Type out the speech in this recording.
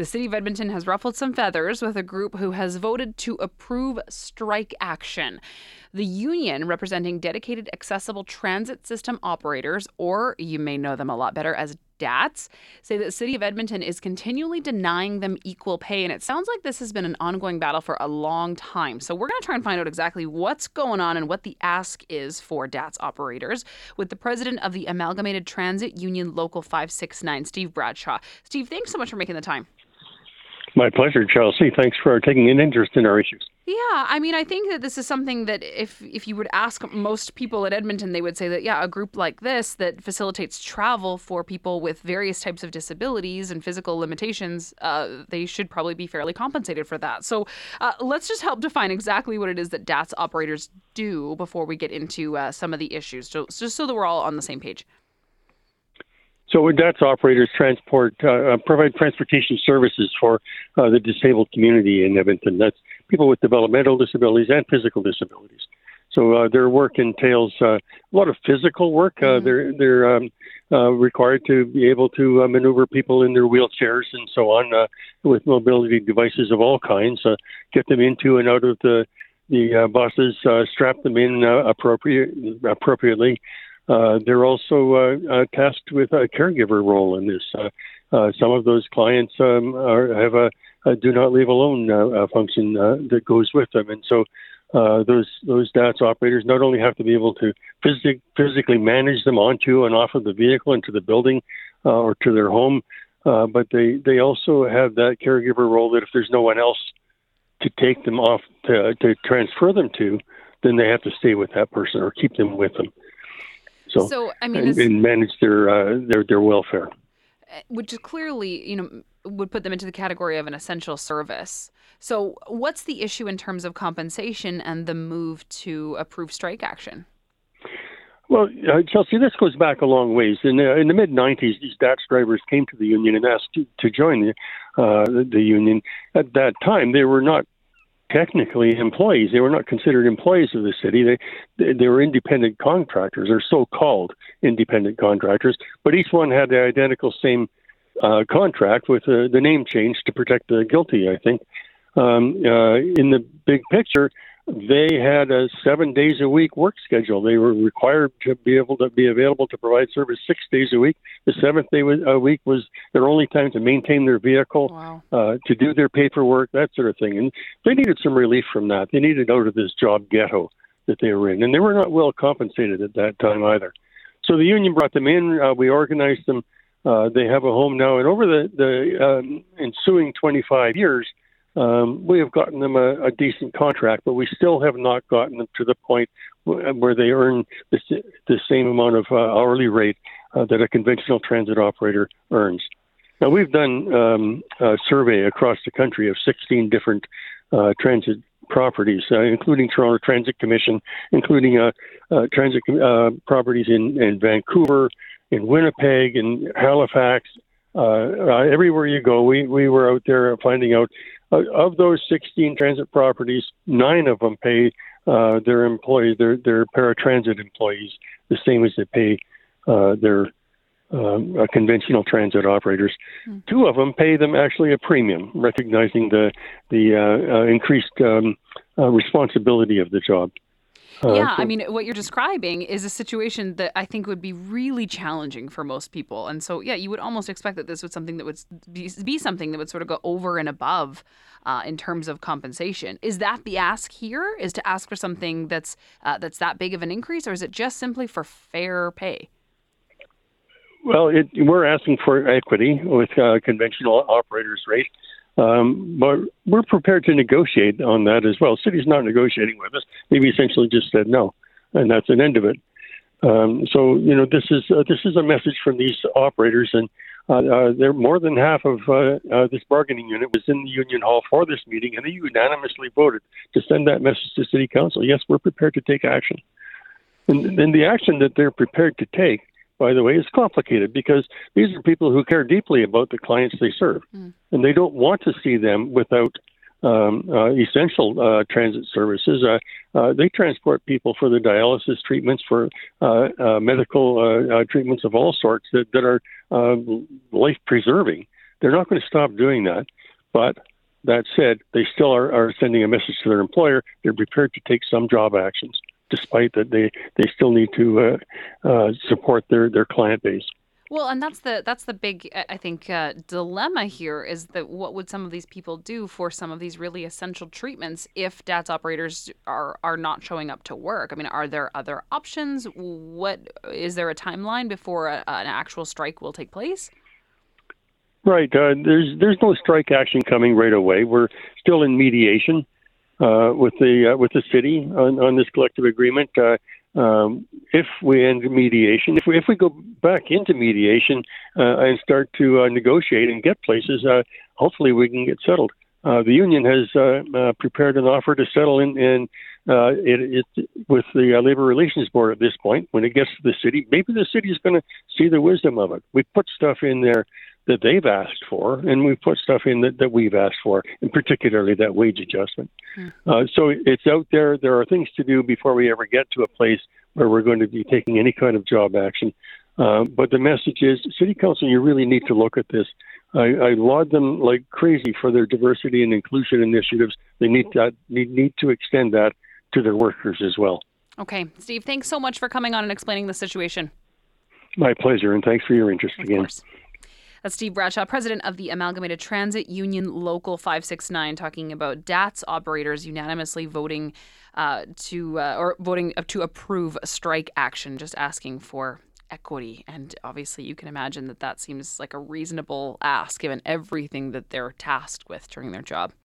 The city of Edmonton has ruffled some feathers with a group who has voted to approve strike action. The union, representing dedicated accessible transit system operators, or you may know them a lot better as DATS, say that the city of Edmonton is continually denying them equal pay. And it sounds like this has been an ongoing battle for a long time. So we're going to try and find out exactly what's going on and what the ask is for DATS operators with the president of the Amalgamated Transit Union Local 569, Steve Bradshaw. Steve, thanks so much for making the time. My pleasure, Chelsea. Thanks for taking an interest in our issues. Yeah, I mean, I think that this is something that if if you would ask most people at Edmonton, they would say that yeah, a group like this that facilitates travel for people with various types of disabilities and physical limitations, uh, they should probably be fairly compensated for that. So uh, let's just help define exactly what it is that DATS operators do before we get into uh, some of the issues, so, just so that we're all on the same page. So DATS operators transport uh, uh, provide transportation services for uh, the disabled community in Edmonton. That's people with developmental disabilities and physical disabilities. So uh, their work entails uh, a lot of physical work. Uh, mm-hmm. They're they're um, uh, required to be able to uh, maneuver people in their wheelchairs and so on uh, with mobility devices of all kinds. Uh, get them into and out of the the uh, buses, uh, strap them in uh, appropriate appropriately. Uh, they're also uh, uh, tasked with a caregiver role in this. Uh, uh, some of those clients um, are, have a, a, do not leave alone uh, function that goes with them, and so those those DATS operators not only have to be able to phys- physically manage them onto and off of the vehicle into the building or to their home, but they they also have that caregiver role that if there's no one else to take them off to, to transfer them to, then they have to stay with that person or keep them with them. So, so I mean, and, and manage their uh, their their welfare, uh, which is clearly you know would put them into the category of an essential service. So, what's the issue in terms of compensation and the move to approve strike action? Well, uh, Chelsea, this goes back a long ways. In, uh, in the mid '90s, these DATS drivers came to the union and asked to, to join the, uh, the union. At that time, they were not technically employees. They were not considered employees of the city. They they were independent contractors, or so-called independent contractors. But each one had the identical same uh, contract with uh, the name change to protect the guilty. I think. Um, uh, in the big picture, they had a seven days a week work schedule. They were required to be able to be available to provide service six days a week. The seventh day a week was their only time to maintain their vehicle, wow. uh, to do their paperwork, that sort of thing. And they needed some relief from that. They needed out of this job ghetto that they were in, and they were not well compensated at that time either. So the union brought them in. Uh, we organized them. Uh, they have a home now, and over the the um, ensuing 25 years um, we have gotten them a, a, decent contract, but we still have not gotten them to the point where they earn the, the same amount of uh, hourly rate uh, that a conventional transit operator earns. Now, we've done um, a survey across the country of 16 different uh, transit properties, uh, including Toronto Transit Commission, including uh, uh, transit properties in, in Vancouver, in Winnipeg, in Halifax, uh, uh, everywhere you go, we, we were out there finding out uh, of those 16 transit properties, nine of them pay uh, their employees, their, their paratransit employees, the same as they pay uh, their um, uh, conventional transit operators. Mm. Two of them pay them actually a premium, recognizing the the uh, uh, increased um, uh, responsibility of the job. Uh, yeah, I mean, what you're describing is a situation that I think would be really challenging for most people. And so, yeah, you would almost expect that this was something that would be, be something that would sort of go over and above uh, in terms of compensation. Is that the ask here? Is to ask for something that's uh, that's that big of an increase, or is it just simply for fair pay? Well, it, we're asking for equity with uh, conventional operators rate. Um, but we're prepared to negotiate on that as well. City's not negotiating with us. They've essentially just said no, and that's an end of it. Um, so you know this is uh, this is a message from these operators, and uh, uh, they're more than half of uh, uh, this bargaining unit was in the union hall for this meeting, and they unanimously voted to send that message to city council. Yes, we're prepared to take action, and, and the action that they're prepared to take by the way, is complicated because these are people who care deeply about the clients they serve, mm. and they don't want to see them without um, uh, essential uh, transit services. Uh, uh they transport people for the dialysis treatments, for uh, uh, medical treatments of all sorts that, that are life preserving. They're not going to stop doing that. But that said, they still are, are sending a message to their employer. They're prepared to take some job actions, despite that they, they still need to uh, uh, support their, their client base. Well, and that's the that's the big I think uh, dilemma here is that what would some of these people do for some of these really essential treatments if DATS operators are are not showing up to work? I mean, are there other options? What is there a timeline before a, an actual strike will take place? Right. Uh, there's there's no strike action coming right away. We're still in mediation uh, with the uh, with the city on, on this collective agreement. Uh, um, if we end mediation, if we if we go back into mediation uh, and start to uh, negotiate and get places, uh, hopefully we can get settled. Uh, the union has prepared an offer to settle in, in uh, it, it, with the labor relations board at this point. When it gets to the city, maybe the city is going to see the wisdom of it. We put stuff in there that they've asked for, and we've put stuff in that, that we've asked for, and particularly that wage adjustment. Mm. Uh, so it's out there. There are things to do before we ever get to a place where we're going to be taking any kind of job action. Uh, but the message is, City Council, you really need to look at this. I, I laud them like crazy for their diversity and inclusion initiatives. They need that need, need to extend that to their workers as well. Okay, Steve, thanks so much for coming on and explaining the situation. My pleasure, and thanks for your interest of again. Course. That's Steve Bradshaw, president of the Amalgamated Transit Union Local 569, talking about DATS operators unanimously voting uh, to uh, or voting to approve strike action, just asking for equity. And obviously, you can imagine that that seems like a reasonable ask given everything that they're tasked with during their job.